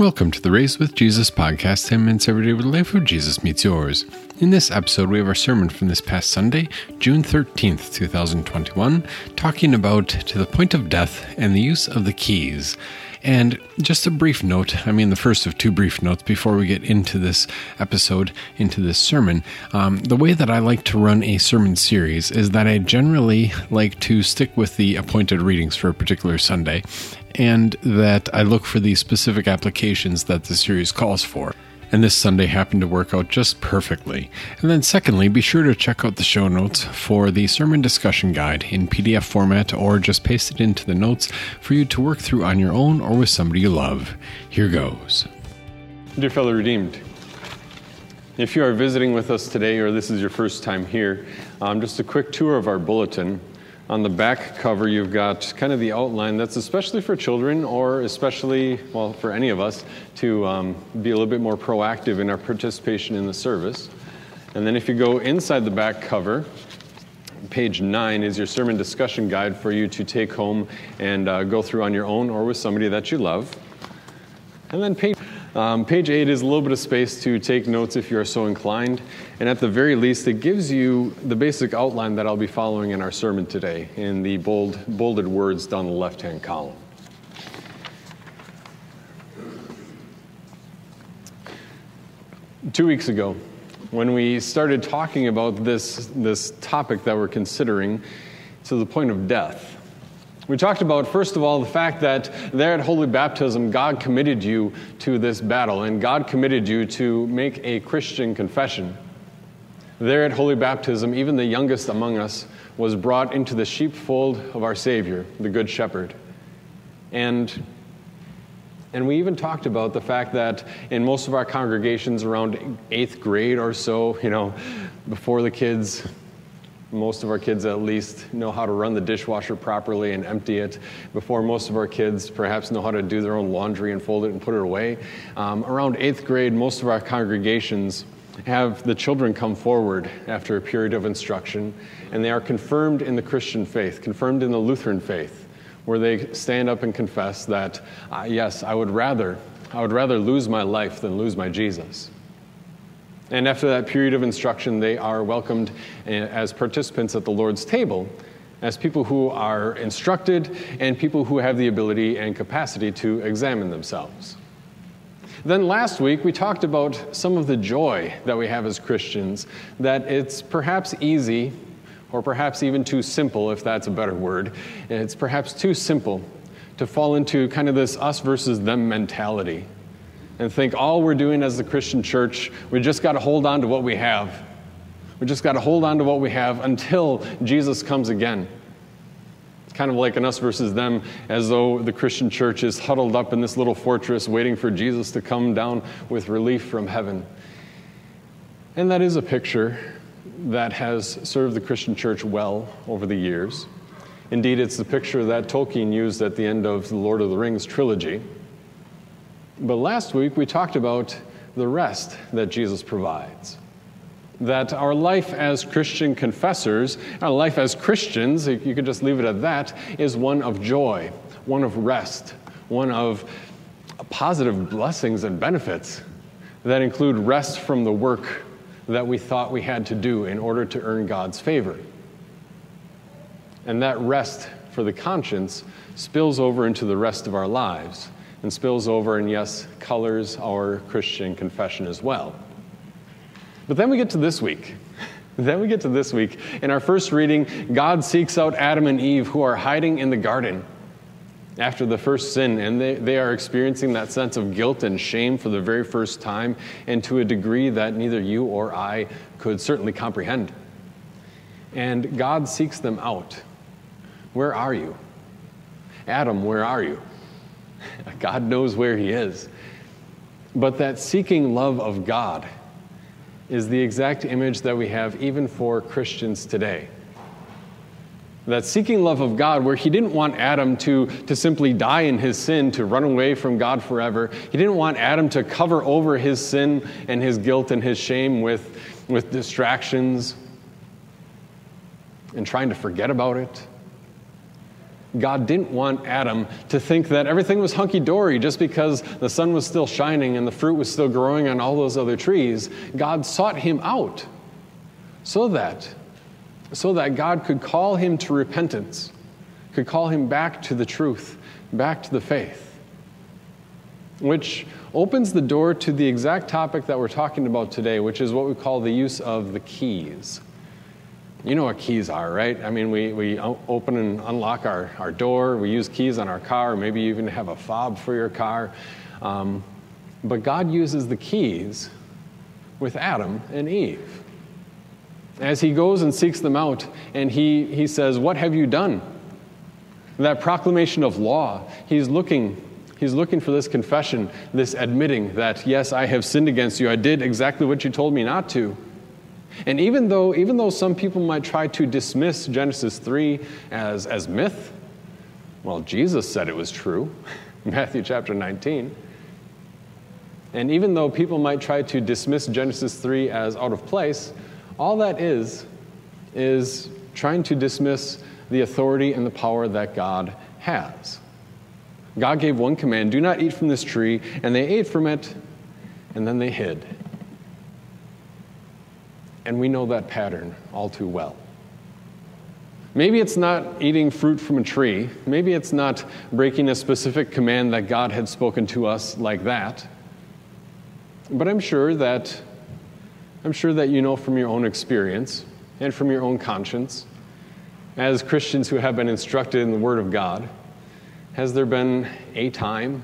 Welcome to the Raised with Jesus podcast, 10 minutes every day where the life of Jesus meets yours. In this episode, we have our sermon from this past Sunday, June 13th, 2021, talking about To the Point of Death and the Use of the Keys. And just a brief note I mean, the first of two brief notes before we get into this episode, into this sermon. Um, the way that I like to run a sermon series is that I generally like to stick with the appointed readings for a particular Sunday, and that I look for the specific applications that the series calls for and this Sunday happened to work out just perfectly. And then, secondly, be sure to check out the show notes for the sermon discussion guide in PDF format or just paste it into the notes for you to work through on your own or with somebody you love. Here goes. Dear fellow redeemed, if you are visiting with us today or this is your first time here, um, just a quick tour of our bulletin. On the back cover, you've got kind of the outline that's especially for children or especially, well, for any of us to um, be a little bit more proactive in our participation in the service. And then if you go inside the back cover, page nine is your sermon discussion guide for you to take home and uh, go through on your own or with somebody that you love. And then page um, page 8 is a little bit of space to take notes if you are so inclined. And at the very least, it gives you the basic outline that I'll be following in our sermon today in the bold, bolded words down the left hand column. Two weeks ago, when we started talking about this, this topic that we're considering to the point of death, we talked about, first of all, the fact that there at Holy Baptism, God committed you to this battle, and God committed you to make a Christian confession. There at Holy Baptism, even the youngest among us was brought into the sheepfold of our Savior, the Good Shepherd. And, and we even talked about the fact that in most of our congregations around eighth grade or so, you know, before the kids most of our kids, at least, know how to run the dishwasher properly and empty it before most of our kids perhaps know how to do their own laundry and fold it and put it away. Um, around eighth grade, most of our congregations have the children come forward after a period of instruction, and they are confirmed in the Christian faith, confirmed in the Lutheran faith, where they stand up and confess that, uh, yes, I would rather, I would rather lose my life than lose my Jesus. And after that period of instruction, they are welcomed eh, as participants at the Lord's table, as people who are instructed and people who have the ability and capacity to examine themselves. Then last week, we talked about some of the joy that we have as Christians, that it's perhaps easy, or perhaps even too simple, if that's a better word. It's perhaps too simple to fall into kind of this us versus them mentality and think all we're doing as the Christian church, we just got to hold on to what we have. We just got to hold on to what we have until Jesus comes again. It's kind of like an us versus them, as though the Christian church is huddled up in this little fortress waiting for Jesus to come down with relief from heaven. And that is a picture that has served the Christian church well over the years. Indeed, it's the picture that Tolkien used at the end of the Lord of the Rings trilogy. But last week we talked about the rest that Jesus provides. That our life as Christian confessors, our life as Christians, you could just leave it at that, is one of joy, one of rest, one of positive blessings and benefits that include rest from the work that we thought we had to do in order to earn God's favor. And that rest for the conscience spills over into the rest of our lives and spills over and, yes, colors our Christian confession as well. But then we get to this week. Then we get to this week. In our first reading, God seeks out Adam and Eve who are hiding in the garden after the first sin, and they, they are experiencing that sense of guilt and shame for the very first time, and to a degree that neither you or I could certainly comprehend. And God seeks them out. Where are you? Adam, where are you? God knows where He is. But that seeking love of God is the exact image that we have even for Christians today. That seeking love of God, where he didn't want Adam to, to simply die in his sin, to run away from God forever. He didn't want Adam to cover over his sin and his guilt and his shame with, with distractions and trying to forget about it. God didn't want Adam to think that everything was hunky dory just because the sun was still shining and the fruit was still growing on all those other trees. God sought him out so that, so that God could call him to repentance, could call him back to the truth, back to the faith, which opens the door to the exact topic that we're talking about today, which is what we call the use of the keys. You know what keys are, right? I mean, we, we open and unlock our, our door, we use keys on our car, maybe you even have a fob for your car. Um, but God uses the keys with Adam and Eve. As he goes and seeks them out, and he, he says, What have you done? That proclamation of law, he's looking He's looking for this confession, this admitting that, yes, I have sinned against you. I did exactly what you told me not to. And even though, even though some people might try to dismiss Genesis 3 as, as myth, well, Jesus said it was true, Matthew chapter 19. And even though people might try to dismiss Genesis 3 as out of place, all that is, is trying to dismiss the authority and the power that God has. God gave one command do not eat from this tree, and they ate from it, and then they hid. And we know that pattern all too well. Maybe it's not eating fruit from a tree. Maybe it's not breaking a specific command that God had spoken to us like that. But I'm sure that I'm sure that you know from your own experience and from your own conscience, as Christians who have been instructed in the Word of God, has there been a time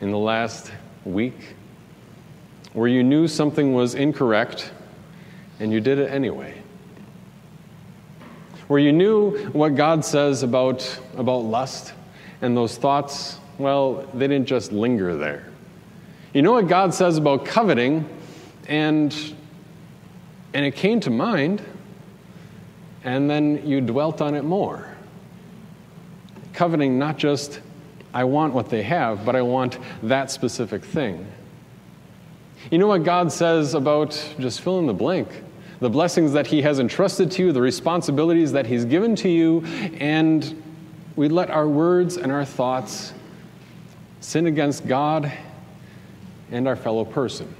in the last week where you knew something was incorrect and you did it anyway. Where you knew what God says about, about lust, and those thoughts, well, they didn't just linger there. You know what God says about coveting, and, and it came to mind, and then you dwelt on it more. Coveting not just, I want what they have, but I want that specific thing. You know what God says about just fill in the blank? The blessings that He has entrusted to you, the responsibilities that He's given to you, and we let our words and our thoughts sin against God and our fellow person.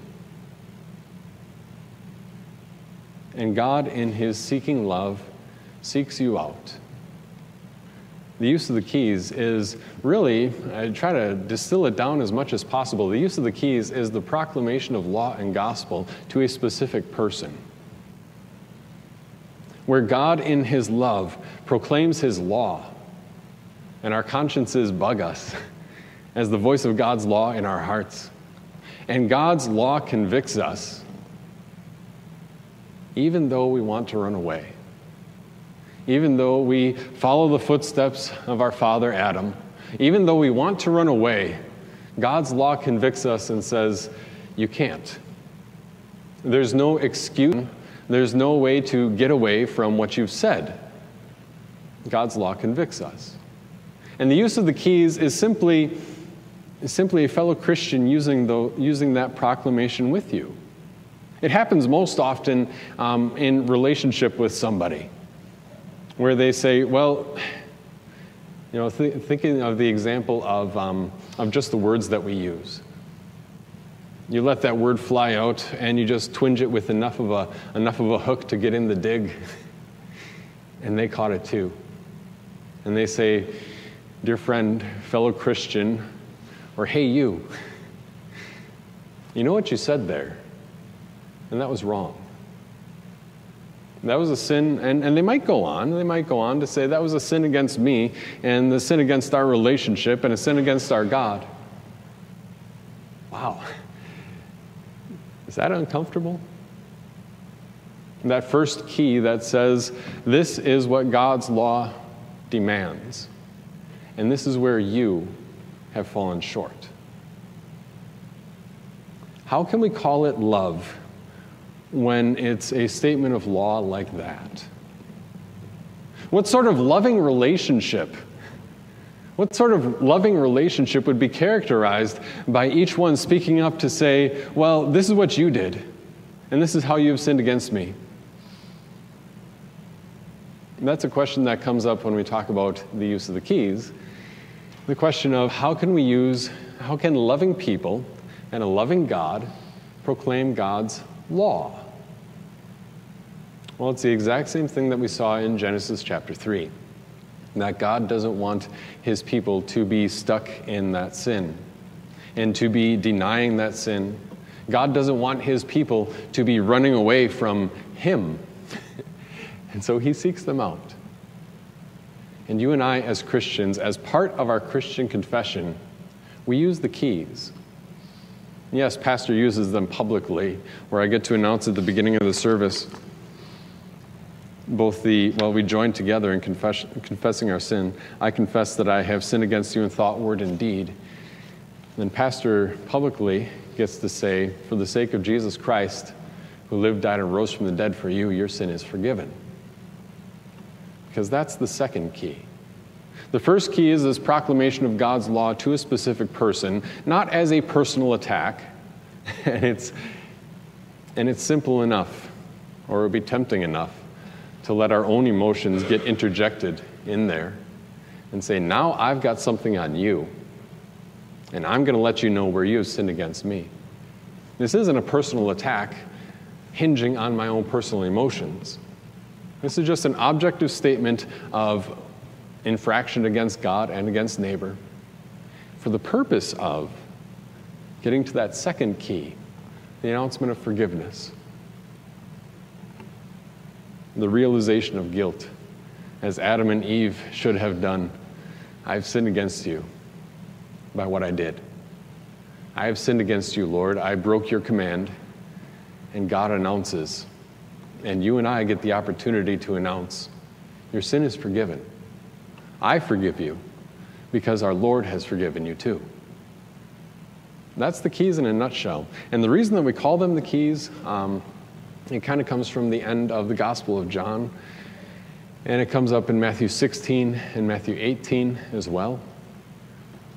And God, in His seeking love, seeks you out the use of the keys is really, I try to distill it down as much as possible. The use of the keys is the proclamation of law and gospel to a specific person. Where God, in His love, proclaims His law, and our consciences bug us as the voice of God's law in our hearts. And God's law convicts us, even though we want to run away even though we follow the footsteps of our father Adam, even though we want to run away, God's law convicts us and says, You can't. There's no excuse, there's no way to get away from what you've said. God's law convicts us. And the use of the keys is simply, is simply a fellow Christian using, the, using that proclamation with you. It happens most often um, in relationship with somebody where they say, well, you know, th- thinking of the example of, um, of just the words that we use. You let that word fly out and you just twinge it with enough of a, enough of a hook to get in the dig. and they caught it too. And they say, Dear friend, fellow Christian, or hey, you, you know what you said there? And that was wrong. That was a sin, and, and they might go on, they might go on to say that was a sin against me, and the sin against our relationship, and a sin against our God. Wow. Is that uncomfortable? That first key that says, this is what God's law demands, and this is where you have fallen short. How can we call it love? When it's a statement of law like that? What sort of loving relationship? What sort of loving relationship would be characterized by each one speaking up to say, Well, this is what you did, and this is how you have sinned against me? And that's a question that comes up when we talk about the use of the keys. The question of how can we use, how can loving people and a loving God proclaim God's law? Well, it's the exact same thing that we saw in Genesis chapter 3 that God doesn't want his people to be stuck in that sin and to be denying that sin. God doesn't want his people to be running away from him. and so he seeks them out. And you and I, as Christians, as part of our Christian confession, we use the keys. Yes, Pastor uses them publicly, where I get to announce at the beginning of the service both the, well, we join together in confess, confessing our sin. I confess that I have sinned against you in thought, word, and deed. And Then Pastor publicly gets to say, for the sake of Jesus Christ, who lived, died, and rose from the dead for you, your sin is forgiven. Because that's the second key. The first key is this proclamation of God's law to a specific person, not as a personal attack. and it's, and it's simple enough, or it would be tempting enough to let our own emotions get interjected in there and say, Now I've got something on you, and I'm going to let you know where you have sinned against me. This isn't a personal attack hinging on my own personal emotions. This is just an objective statement of infraction against God and against neighbor for the purpose of getting to that second key, the announcement of forgiveness the realization of guilt, as Adam and Eve should have done. I've sinned against you by what I did. I have sinned against you, Lord. I broke your command. And God announces, and you and I get the opportunity to announce, Your sin is forgiven. I forgive you because our Lord has forgiven you too. That's the keys in a nutshell. And the reason that we call them the keys, um, it kind of comes from the end of the Gospel of John, and it comes up in Matthew 16 and Matthew 18 as well.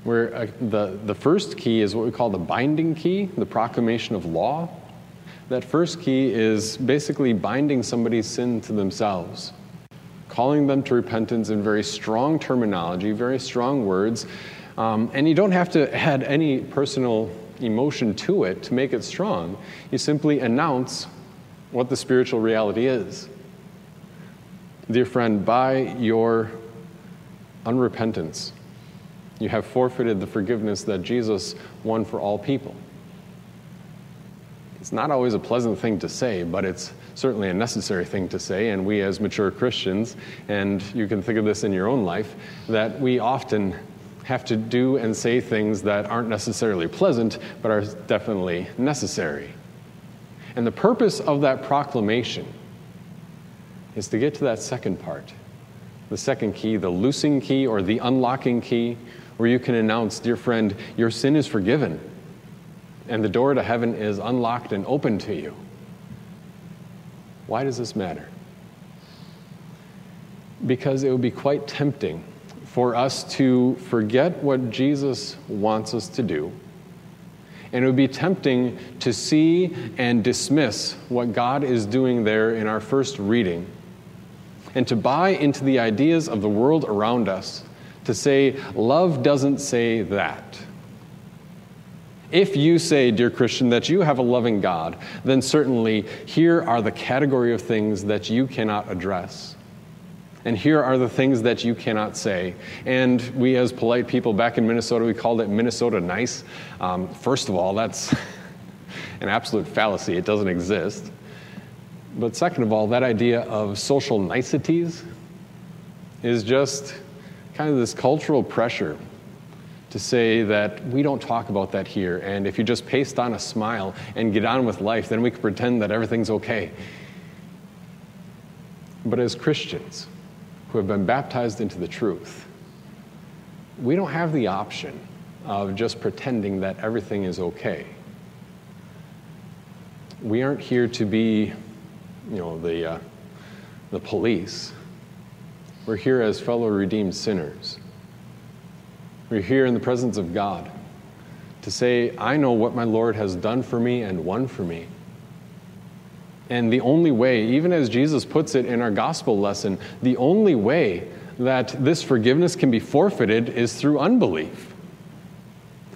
Where uh, the, the first key is what we call the binding key, the proclamation of law. That first key is basically binding somebody's sin to themselves, calling them to repentance in very strong terminology, very strong words. Um, and you don't have to add any personal emotion to it to make it strong. You simply announce what the spiritual reality is. Dear friend, by your unrepentance, you have forfeited the forgiveness that Jesus won for all people. It's not always a pleasant thing to say, but it's certainly a necessary thing to say. And we, as mature Christians, and you can think of this in your own life, that we often have to do and say things that aren't necessarily pleasant, but are definitely necessary. And the purpose of that proclamation is to get to that second part, the second key, the loosing key or the unlocking key, where you can announce, dear friend, your sin is forgiven, and the door to heaven is unlocked and open to you. Why does this matter? Because it would be quite tempting for us to forget what Jesus wants us to do and it would be tempting to see and dismiss what God is doing there in our first reading, and to buy into the ideas of the world around us, to say, love doesn't say that. If you say, dear Christian, that you have a loving God, then certainly here are the category of things that you cannot address and here are the things that you cannot say. And we, as polite people back in Minnesota, we called it Minnesota nice. Um, first of all, that's an absolute fallacy, it doesn't exist. But second of all, that idea of social niceties is just kind of this cultural pressure to say that we don't talk about that here. And if you just paste on a smile and get on with life, then we can pretend that everything's okay. But as Christians, who have been baptized into the truth, we don't have the option of just pretending that everything is okay. We aren't here to be, you know, the, uh, the police. We're here as fellow redeemed sinners. We're here in the presence of God to say, I know what my Lord has done for me and won for me. And the only way, even as Jesus puts it in our gospel lesson, the only way that this forgiveness can be forfeited is through unbelief.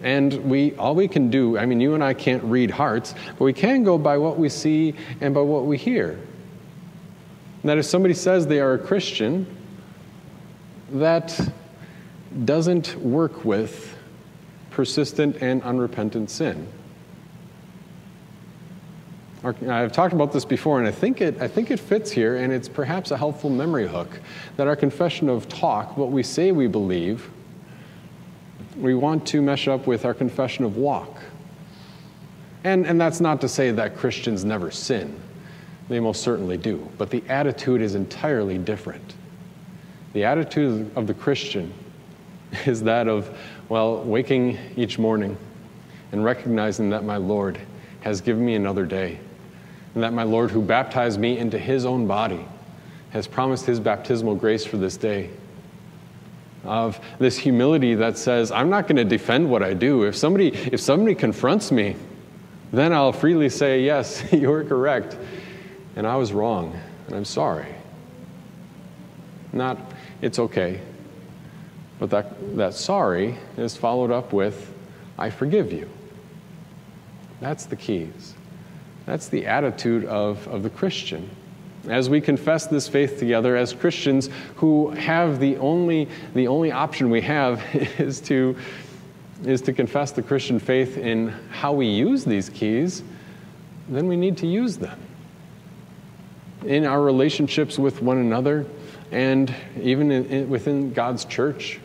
And we, all we can do, I mean, you and I can't read hearts, but we can go by what we see and by what we hear. And that if somebody says they are a Christian, that doesn't work with persistent and unrepentant sin. I've talked about this before, and I think, it, I think it fits here, and it's perhaps a helpful memory hook that our confession of talk, what we say we believe, we want to mesh up with our confession of walk. And, and that's not to say that Christians never sin, they most certainly do, but the attitude is entirely different. The attitude of the Christian is that of, well, waking each morning and recognizing that my Lord has given me another day and that my Lord, who baptized me into his own body, has promised his baptismal grace for this day. Of this humility that says, I'm not going to defend what I do. If somebody, if somebody confronts me, then I'll freely say, Yes, you're correct, and I was wrong, and I'm sorry. Not, it's okay. But that, that sorry is followed up with, I forgive you. That's the keys. That's the attitude of, of the Christian. As we confess this faith together as Christians who have the only, the only option we have is to, is to confess the Christian faith in how we use these keys, then we need to use them. In our relationships with one another and even in, in, within God's church.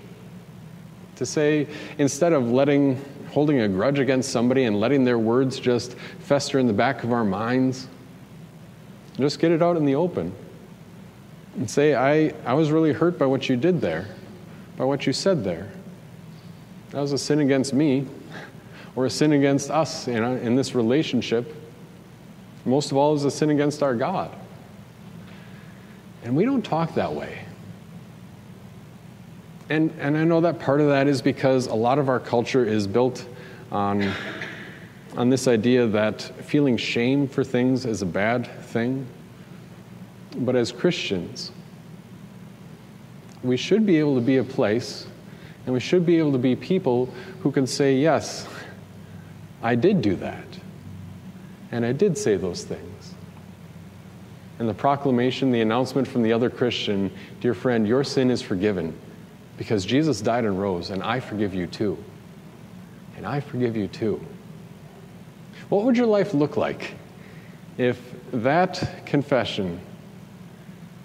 To say, instead of letting holding a grudge against somebody and letting their words just fester in the back of our minds. Just get it out in the open and say, I, I was really hurt by what you did there, by what you said there. That was a sin against me or a sin against us in, in this relationship. Most of all, it was a sin against our God. And we don't talk that way. And, and I know that part of that is because a lot of our culture is built on, on this idea that feeling shame for things is a bad thing. But as Christians, we should be able to be a place and we should be able to be people who can say, Yes, I did do that. And I did say those things. And the proclamation, the announcement from the other Christian, Dear friend, your sin is forgiven because Jesus died and rose, and I forgive you too. And I forgive you too. What would your life look like if that confession,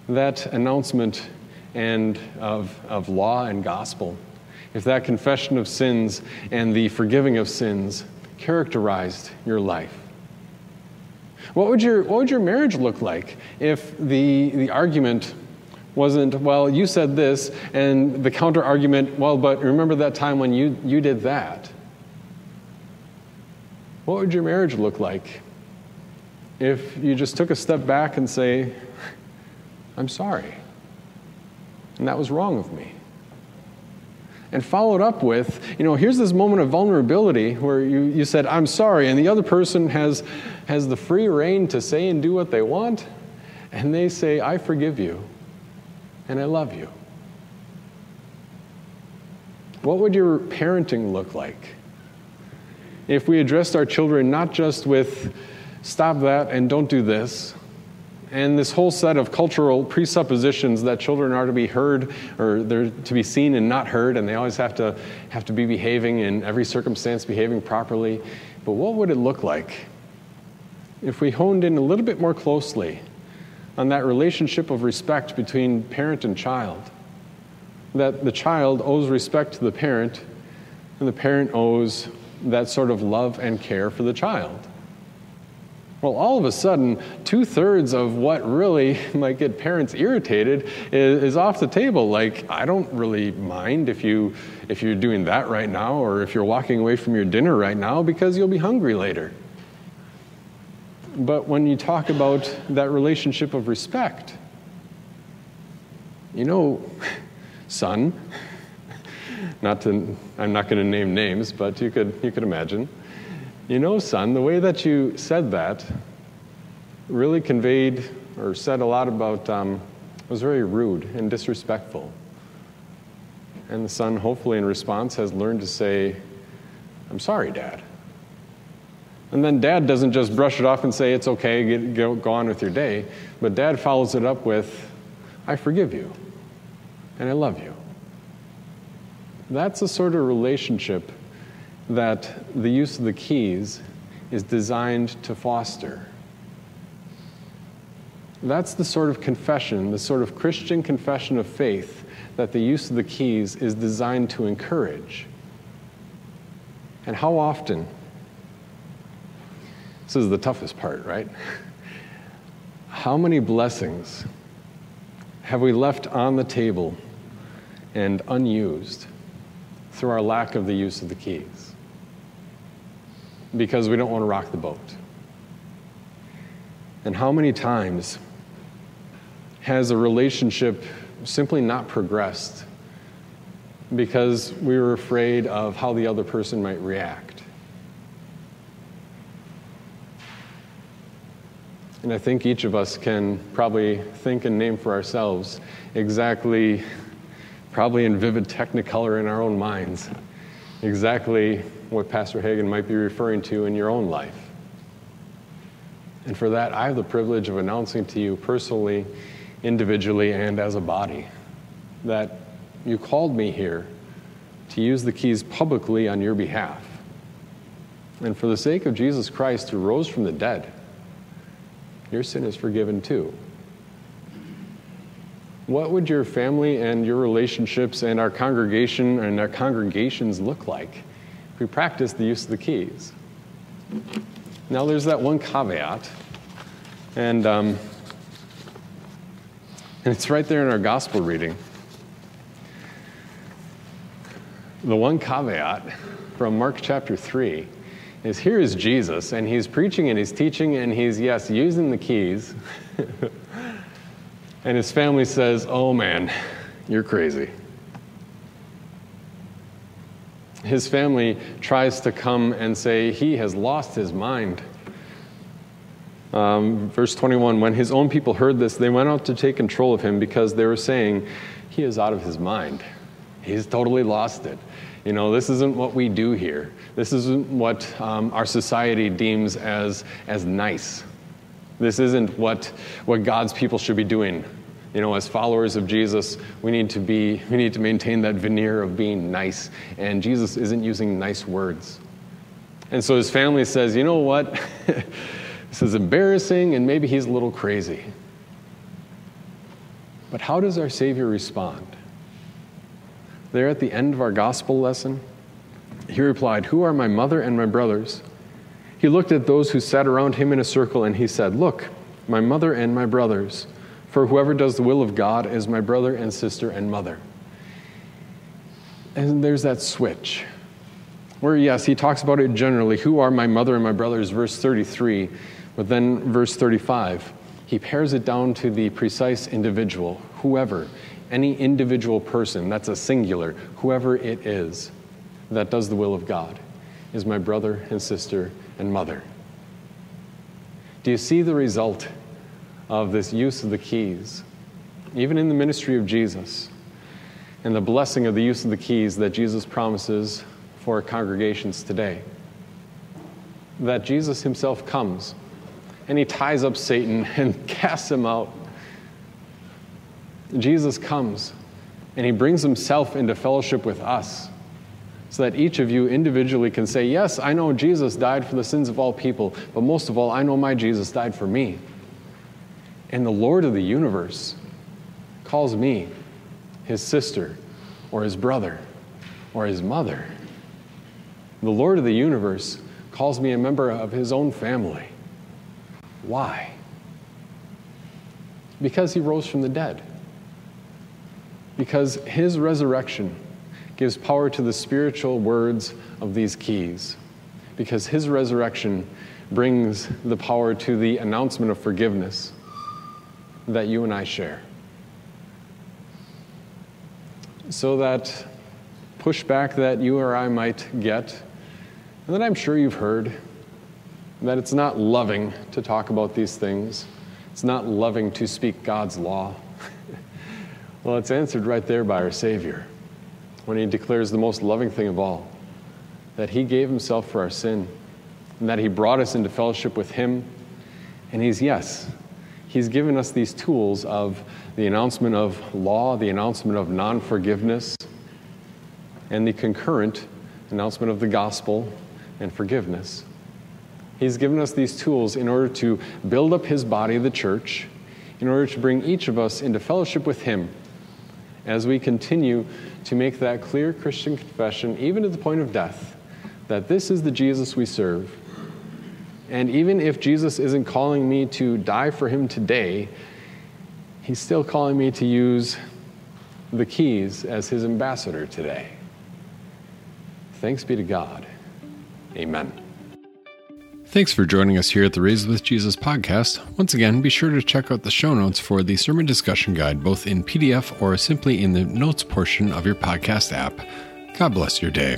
that announcement and of, of law and gospel, if that confession of sins and the forgiving of sins characterized your life? What would your, what would your marriage look like if the, the argument wasn't, well, you said this, and the counter argument, well, but remember that time when you, you did that? What would your marriage look like if you just took a step back and say, I'm sorry, and that was wrong of me? And followed up with, you know, here's this moment of vulnerability where you, you said, I'm sorry, and the other person has, has the free reign to say and do what they want, and they say, I forgive you and I love you. What would your parenting look like if we addressed our children not just with stop that and don't do this, and this whole set of cultural presuppositions that children are to be heard or they're to be seen and not heard, and they always have to have to be behaving in every circumstance, behaving properly. But what would it look like if we honed in a little bit more closely on that relationship of respect between parent and child. That the child owes respect to the parent, and the parent owes that sort of love and care for the child. Well, all of a sudden, two thirds of what really might get parents irritated is, is, off the table. Like, I don't really mind if, you, if you're doing that right now or if you're walking away from your dinner right now because you'll be hungry later. But when you talk about that relationship of respect, you know, son, not to, I'm not going to name names, but you could, you could imagine. You know, son, the way that you said that, really conveyed or said a lot about, um, was very rude and disrespectful. And the son, hopefully, in response, has learned to say, I'm sorry, Dad. And then dad doesn't just brush it off and say, It's okay, get, go, go on with your day. But dad follows it up with, I forgive you and I love you. That's the sort of relationship that the use of the keys is designed to foster. That's the sort of confession, the sort of Christian confession of faith that the use of the keys is designed to encourage. And how often? This is the toughest part, right? How many blessings have we left on the table and unused through our lack of the use of the keys? Because we don't want to rock the boat. And how many times has a relationship simply not progressed because we were afraid of how the other person might react? And I think each of us can probably think and name for ourselves exactly, probably in vivid technicolor in our own minds, exactly what Pastor Hagen might be referring to in your own life. And for that, I have the privilege of announcing to you personally, individually, and as a body that you called me here to use the keys publicly on your behalf. And for the sake of Jesus Christ, who rose from the dead, your sin is forgiven too. What would your family and your relationships and our congregation and our congregations look like if we practiced the use of the keys? Now, there's that one caveat, and, um, and it's right there in our gospel reading. The one caveat from Mark chapter 3 is here is Jesus, and he's preaching and he's teaching, and he's, yes, using the keys. and his family says, Oh man, you're crazy. His family tries to come and say, He has lost his mind. Um, verse 21 When his own people heard this, they went out to take control of him because they were saying, He is out of his mind. He's totally lost it. You know, this isn't what we do here. This isn't what um, our society deems as, as nice. This isn't what, what God's people should be doing. You know, as followers of Jesus, we need to be, we need to maintain that veneer of being nice. And Jesus isn't using nice words. And so his family says, you know what? this is embarrassing, and maybe he's a little crazy. But how does our Savior respond? There at the end of our gospel lesson? He replied, Who are my mother and my brothers? He looked at those who sat around him in a circle and he said, Look, my mother and my brothers. For whoever does the will of God is my brother and sister and mother. And there's that switch where, yes, he talks about it generally who are my mother and my brothers, verse 33. But then, verse 35, he pares it down to the precise individual, whoever any individual person, that's a singular, whoever it is that does the will of God, is my brother and sister and mother. Do you see the result of this use of the keys, even in the ministry of Jesus, and the blessing of the use of the keys that Jesus promises for congregations today? That Jesus himself comes and he ties up Satan and casts him out Jesus comes and he brings himself into fellowship with us so that each of you individually can say, Yes, I know Jesus died for the sins of all people, but most of all, I know my Jesus died for me. And the Lord of the universe calls me his sister or his brother or his mother. The Lord of the universe calls me a member of his own family. Why? Because he rose from the dead because his resurrection gives power to the spiritual words of these keys. Because his resurrection brings the power to the announcement of forgiveness that you and I share. So that pushback that you or I might get, and that I'm sure you've heard, that it's not loving to talk about these things, it's not loving to speak God's law. Well, it's answered right there by our Savior when He declares the most loving thing of all that He gave Himself for our sin, and that He brought us into fellowship with Him. And He's, yes, He's given us these tools of the announcement of law, the announcement of non forgiveness, and the concurrent announcement of the gospel and forgiveness. He's given us these tools in order to build up His body, the church, in order to bring each of us into fellowship with Him as we continue to make that clear Christian confession, even to the point of death, that this is the Jesus we serve. And even if Jesus isn't calling me to die for Him today, He's still calling me to use the keys as His ambassador today. Thanks be to God. Amen. Thanks for joining us here at the Raised with Jesus podcast. Once again, be sure to check out the show notes for the sermon discussion guide, both in PDF or simply in the notes portion of your podcast app. God bless your day.